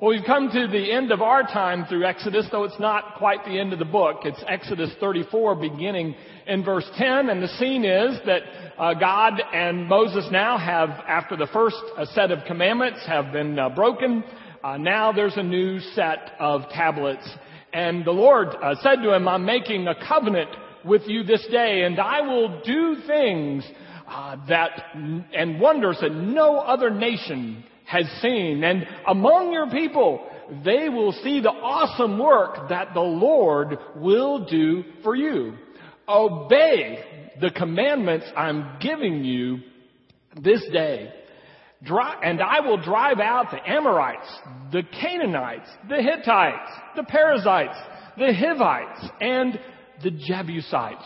Well, we've come to the end of our time through Exodus, though it's not quite the end of the book. It's Exodus 34 beginning in verse 10, and the scene is that uh, God and Moses now have, after the first uh, set of commandments have been uh, broken, uh, now there's a new set of tablets. And the Lord uh, said to him, I'm making a covenant with you this day, and I will do things that and wonders that no other nation has seen. And among your people, they will see the awesome work that the Lord will do for you. Obey the commandments I'm giving you this day. And I will drive out the Amorites, the Canaanites, the Hittites, the Perizzites, the Hivites, and the Jebusites.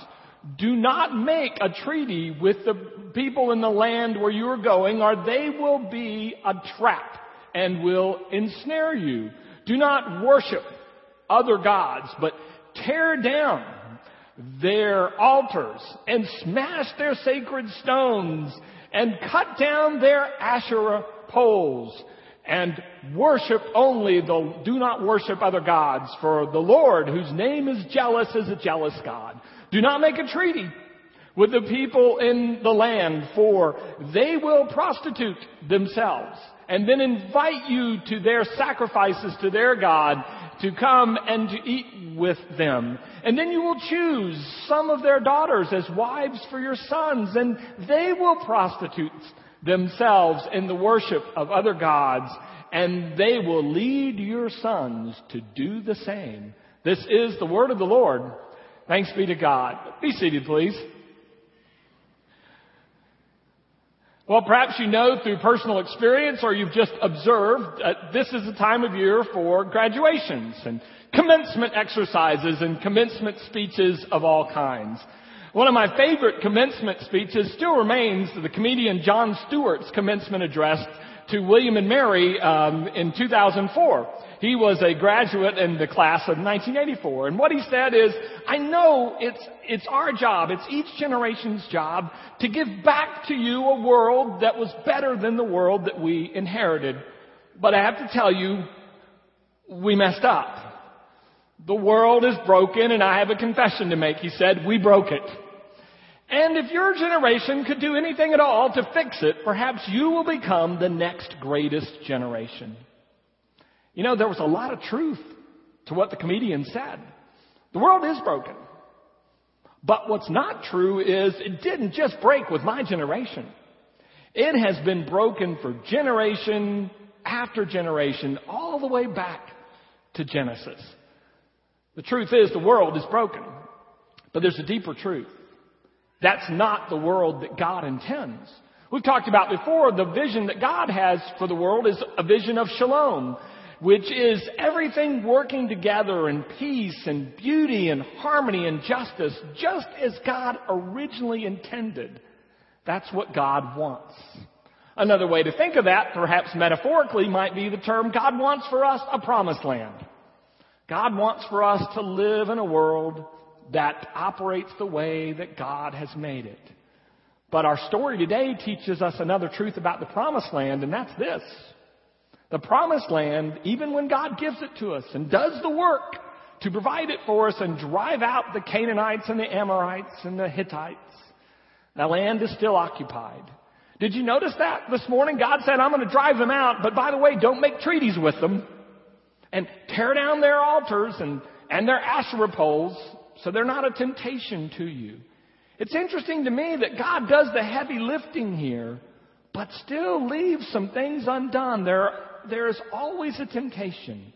Do not make a treaty with the people in the land where you are going, are they will be a trap and will ensnare you. Do not worship other gods, but tear down their altars and smash their sacred stones and cut down their Asherah poles and worship only the, do not worship other gods for the Lord whose name is jealous is a jealous God. Do not make a treaty with the people in the land for they will prostitute themselves and then invite you to their sacrifices to their God to come and to eat with them. And then you will choose some of their daughters as wives for your sons and they will prostitute themselves in the worship of other gods and they will lead your sons to do the same. This is the word of the Lord. Thanks be to God. Be seated, please. Well, perhaps you know through personal experience or you've just observed that this is the time of year for graduations and commencement exercises and commencement speeches of all kinds. One of my favorite commencement speeches still remains the comedian Jon Stewart's commencement address to William and Mary um, in 2004. He was a graduate in the class of 1984. And what he said is, I know it's, it's our job, it's each generation's job to give back to you a world that was better than the world that we inherited. But I have to tell you, we messed up. The world is broken and I have a confession to make. He said, we broke it. And if your generation could do anything at all to fix it, perhaps you will become the next greatest generation. You know, there was a lot of truth to what the comedian said. The world is broken. But what's not true is it didn't just break with my generation. It has been broken for generation after generation, all the way back to Genesis. The truth is the world is broken. But there's a deeper truth. That's not the world that God intends. We've talked about before the vision that God has for the world is a vision of shalom, which is everything working together in peace and beauty and harmony and justice, just as God originally intended. That's what God wants. Another way to think of that, perhaps metaphorically, might be the term God wants for us a promised land. God wants for us to live in a world that operates the way that God has made it. But our story today teaches us another truth about the promised land, and that's this. The promised land, even when God gives it to us and does the work to provide it for us and drive out the Canaanites and the Amorites and the Hittites, the land is still occupied. Did you notice that this morning? God said, I'm going to drive them out, but by the way, don't make treaties with them and tear down their altars and, and their Asherah poles so they're not a temptation to you. It's interesting to me that God does the heavy lifting here, but still leaves some things undone. There there is always a temptation.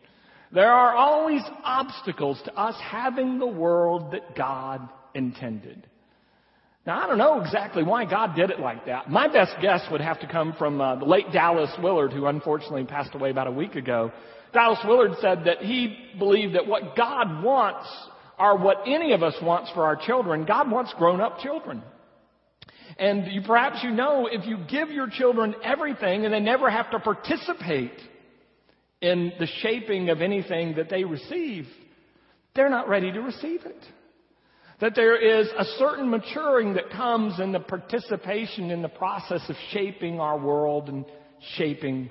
There are always obstacles to us having the world that God intended. Now, I don't know exactly why God did it like that. My best guess would have to come from uh, the late Dallas Willard, who unfortunately passed away about a week ago. Dallas Willard said that he believed that what God wants are what any of us wants for our children. God wants grown up children. And you, perhaps you know if you give your children everything and they never have to participate in the shaping of anything that they receive, they're not ready to receive it. That there is a certain maturing that comes in the participation in the process of shaping our world and shaping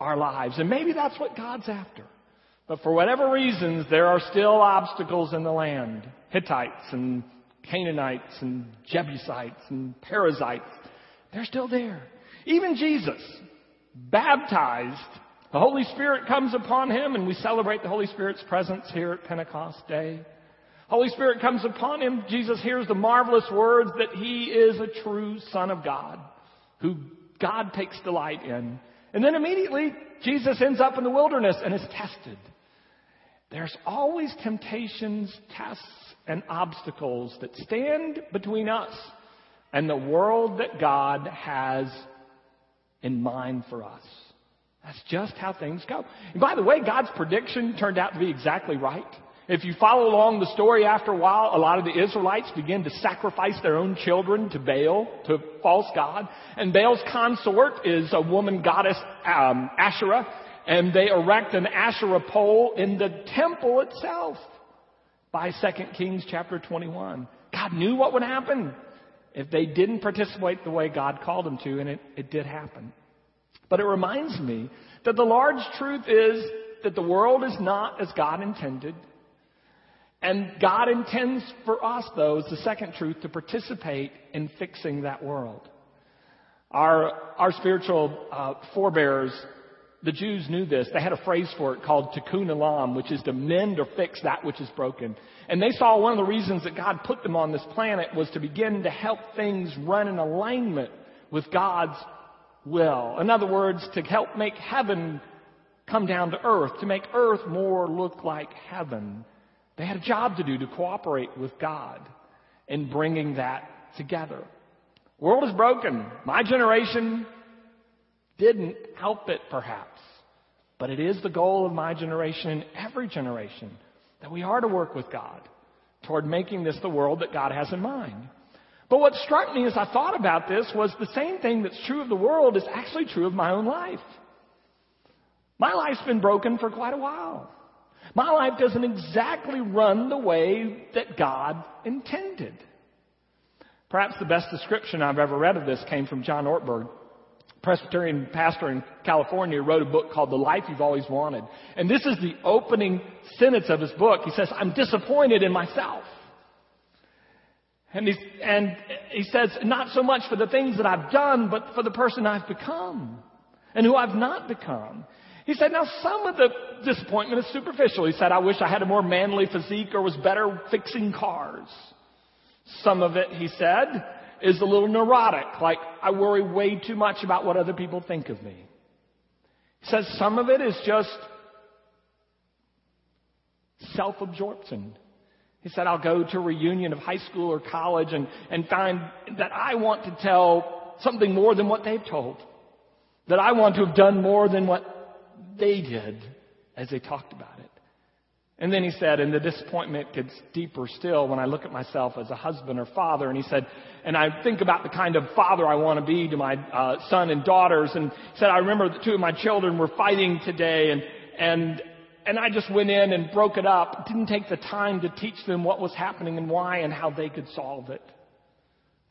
our lives. And maybe that's what God's after. But for whatever reasons, there are still obstacles in the land. Hittites and Canaanites and Jebusites and Perizzites. They're still there. Even Jesus, baptized, the Holy Spirit comes upon him and we celebrate the Holy Spirit's presence here at Pentecost Day. Holy Spirit comes upon him. Jesus hears the marvelous words that he is a true son of God who God takes delight in. And then immediately Jesus ends up in the wilderness and is tested. There's always temptations, tests, and obstacles that stand between us and the world that God has in mind for us. That's just how things go. And by the way, God's prediction turned out to be exactly right. If you follow along the story after a while, a lot of the Israelites begin to sacrifice their own children to Baal, to false god. And Baal's consort is a woman goddess, um, Asherah. And they erect an Asherah pole in the temple itself by 2 Kings chapter 21. God knew what would happen if they didn't participate the way God called them to, and it, it did happen. But it reminds me that the large truth is that the world is not as God intended. And God intends for us, though, is the second truth, to participate in fixing that world. Our, our spiritual uh, forebears, the Jews knew this. They had a phrase for it called tikkun olam, which is to mend or fix that which is broken. And they saw one of the reasons that God put them on this planet was to begin to help things run in alignment with God's will. In other words, to help make heaven come down to earth, to make earth more look like heaven. They had a job to do to cooperate with God in bringing that together. The world is broken. My generation didn't help it, perhaps. But it is the goal of my generation and every generation that we are to work with God toward making this the world that God has in mind. But what struck me as I thought about this was the same thing that's true of the world is actually true of my own life. My life's been broken for quite a while. My life doesn't exactly run the way that God intended. Perhaps the best description I've ever read of this came from John Ortberg, Presbyterian pastor in California, wrote a book called The Life You've Always Wanted. And this is the opening sentence of his book. He says, I'm disappointed in myself. And, and he says, not so much for the things that I've done, but for the person I've become and who I've not become. He said, now some of the disappointment is superficial. He said, I wish I had a more manly physique or was better fixing cars. Some of it, he said, is a little neurotic, like I worry way too much about what other people think of me. He says some of it is just self-absorption. He said, I'll go to a reunion of high school or college and, and find that I want to tell something more than what they've told. That I want to have done more than what they did as they talked about it. And then he said, and the disappointment gets deeper still when I look at myself as a husband or father. And he said, and I think about the kind of father I want to be to my uh, son and daughters. And he said, I remember the two of my children were fighting today, and and and I just went in and broke it up. Didn't take the time to teach them what was happening and why and how they could solve it,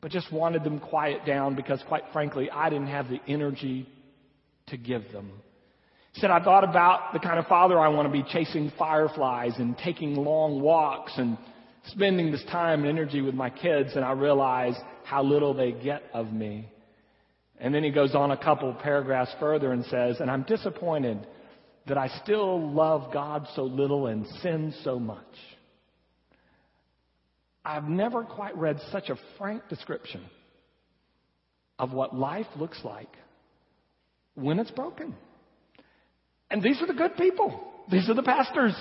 but just wanted them quiet down because, quite frankly, I didn't have the energy to give them. He said, I thought about the kind of father I want to be chasing fireflies and taking long walks and spending this time and energy with my kids, and I realize how little they get of me. And then he goes on a couple paragraphs further and says, and I'm disappointed that I still love God so little and sin so much. I've never quite read such a frank description of what life looks like when it's broken. And these are the good people. These are the pastors.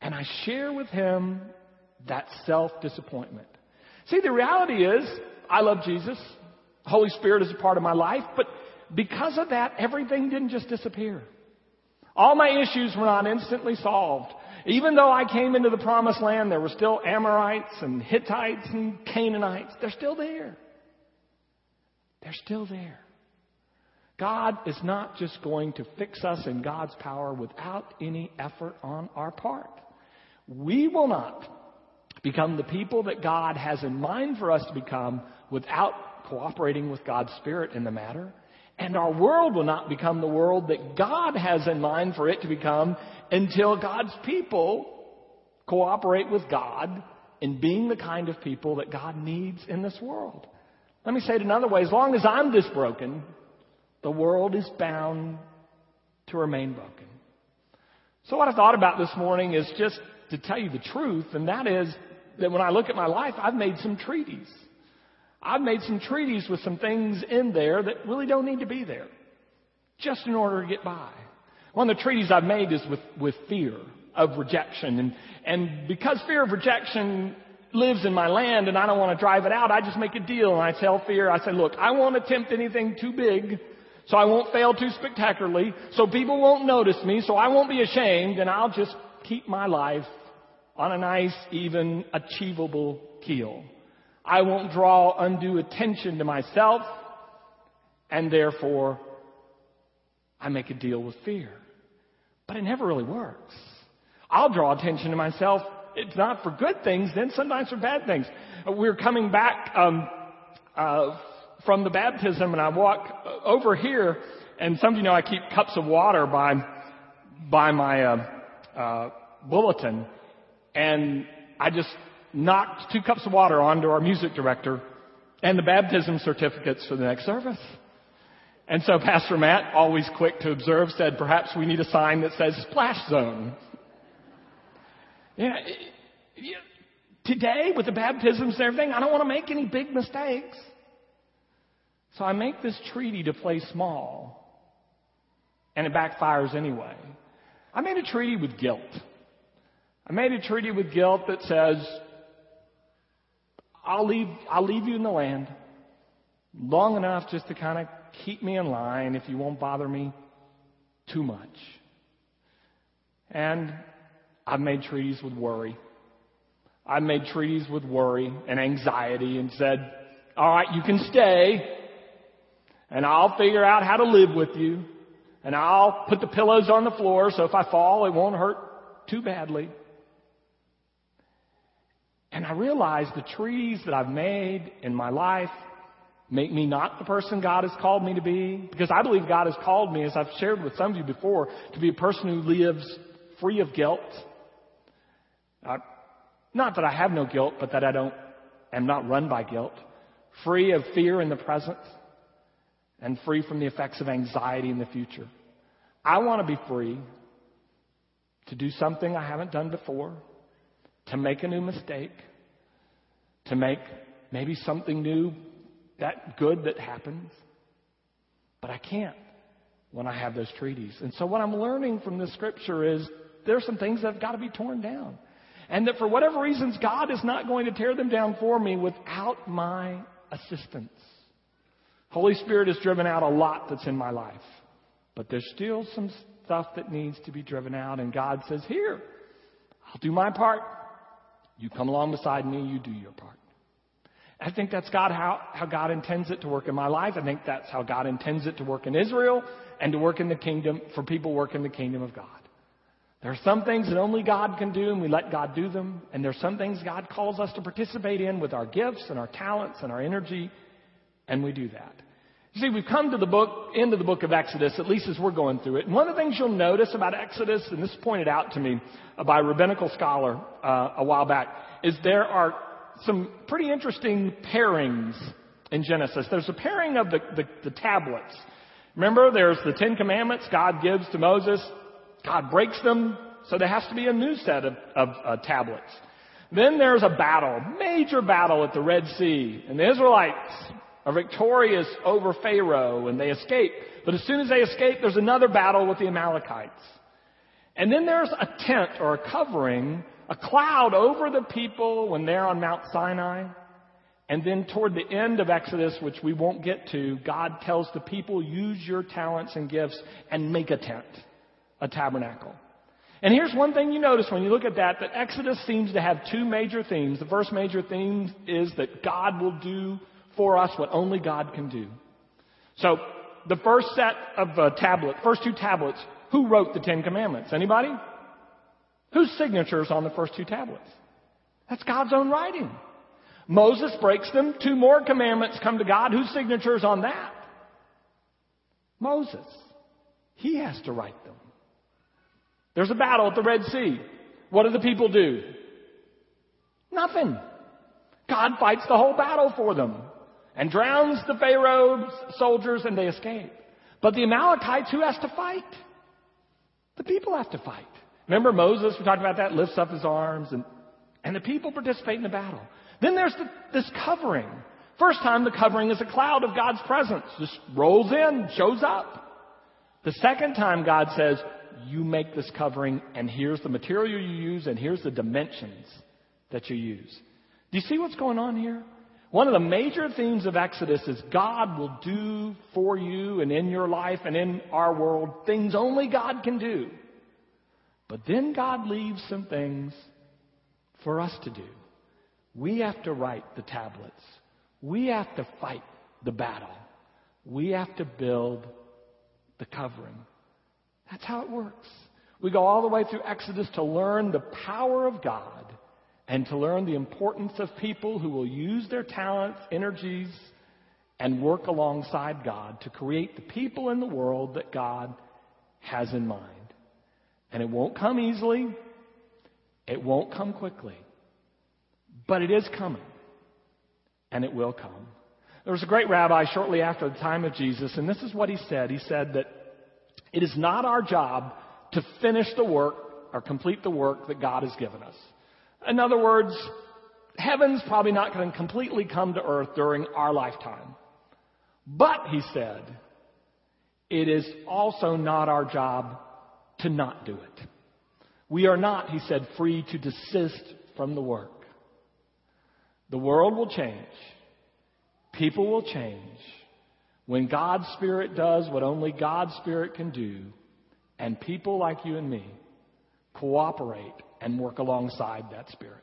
And I share with him that self disappointment. See, the reality is, I love Jesus. The Holy Spirit is a part of my life, but because of that, everything didn't just disappear. All my issues were not instantly solved. Even though I came into the promised land, there were still Amorites and Hittites and Canaanites. They're still there. They're still there. God is not just going to fix us in God's power without any effort on our part. We will not become the people that God has in mind for us to become without cooperating with God's Spirit in the matter. And our world will not become the world that God has in mind for it to become until God's people cooperate with God in being the kind of people that God needs in this world. Let me say it another way. As long as I'm this broken, the world is bound to remain broken. So what I thought about this morning is just to tell you the truth, and that is that when I look at my life, I've made some treaties. I've made some treaties with some things in there that really don't need to be there, just in order to get by. One of the treaties I've made is with, with fear of rejection. And, and because fear of rejection lives in my land and I don't want to drive it out, I just make a deal and I tell fear, I say, look, I won't attempt anything too big, so I won't fail too spectacularly, so people won't notice me, so I won't be ashamed, and I'll just keep my life on a nice, even, achievable keel. I won't draw undue attention to myself, and therefore I make a deal with fear. But it never really works. I'll draw attention to myself. It's not for good things, then sometimes for bad things. We're coming back um, uh, from the baptism, and I walk over here, and some of you know I keep cups of water by by my uh, uh, bulletin, and I just knocked two cups of water onto our music director and the baptism certificates for the next service. And so Pastor Matt, always quick to observe, said, perhaps we need a sign that says splash zone. Yeah, today with the baptisms and everything, I don't want to make any big mistakes. So I make this treaty to play small. And it backfires anyway. I made a treaty with guilt. I made a treaty with guilt that says, I'll leave, I'll leave you in the land long enough just to kind of keep me in line if you won't bother me too much. And I've made treaties with worry. I've made treaties with worry and anxiety and said, all right, you can stay and I'll figure out how to live with you and I'll put the pillows on the floor so if I fall, it won't hurt too badly. And I realize the trees that I've made in my life make me not the person God has called me to be. Because I believe God has called me, as I've shared with some of you before, to be a person who lives free of guilt. Uh, not that I have no guilt, but that I don't, am not run by guilt. Free of fear in the present and free from the effects of anxiety in the future. I want to be free to do something I haven't done before to make a new mistake, to make maybe something new that good that happens. But I can't when I have those treaties. And so what I'm learning from this scripture is there are some things that have got to be torn down. And that for whatever reasons, God is not going to tear them down for me without my assistance. Holy Spirit has driven out a lot that's in my life. But there's still some stuff that needs to be driven out. And God says, here, I'll do my part. You come along beside me, you do your part. I think that's God how, how God intends it to work in my life. I think that's how God intends it to work in Israel and to work in the kingdom for people work in the kingdom of God. There are some things that only God can do and we let God do them. And there are some things God calls us to participate in with our gifts and our talents and our energy. And we do that. You see, we've come to the book, end of the book of Exodus, at least as we're going through it. And one of the things you'll notice about Exodus, and this pointed out to me by a rabbinical scholar uh, a while back, is there are some pretty interesting pairings in Genesis. There's a pairing of the, the, the tablets. Remember, there's the Ten Commandments God gives to Moses. God breaks them, so there has to be a new set of, of uh, tablets. Then there's a battle, major battle at the Red Sea, and the Israelites are victorious over Pharaoh and they escape. But as soon as they escape, there's another battle with the Amalekites. And then there's a tent or a covering, a cloud over the people when they're on Mount Sinai. And then toward the end of Exodus, which we won't get to, God tells the people, use your talents and gifts and make a tent, a tabernacle. And here's one thing you notice when you look at that, that Exodus seems to have two major themes. The first major theme is that God will do for us what only God can do. So, the first set of uh, tablets, first two tablets, who wrote the Ten Commandments? Anybody? Whose signatures on the first two tablets? That's God's own writing. Moses breaks them. Two more commandments come to God. Whose signatures on that? Moses. He has to write them. There's a battle at the Red Sea. What do the people do? Nothing. God fights the whole battle for them and drowns the Pharaoh's soldiers and they escape. But the Amalekites, who has to fight? The people have to fight. Remember Moses, we talked about that, lifts up his arms and, and the people participate in the battle. Then there's the, this covering. First time the covering is a cloud of God's presence. Just rolls in, shows up. The second time God says, you make this covering and here's the material you use and here's the dimensions that you use. Do you see what's going on here? One of the major themes of Exodus is God will do for you and in your life and in our world things only God can do. But then God leaves some things for us to do. We have to write the tablets. We have to fight the battle. We have to build the covering. That's how it works. We go all the way through Exodus to learn the power of God and to learn the importance of people who will use their talents, energies, and work alongside God to create the people in the world that God has in mind. And it won't come easily. It won't come quickly. But it is coming. And it will come. There was a great rabbi shortly after the time of Jesus, and this is what he said. He said that it is not our job to finish the work or complete the work that God has given us. In other words, heaven's probably not going to completely come to earth during our lifetime. But, he said, it is also not our job to not do it. We are not, he said, free to desist from the work. The world will change. People will change. When God's Spirit does what only God's Spirit can do, and people like you and me cooperate and work alongside that Spirit.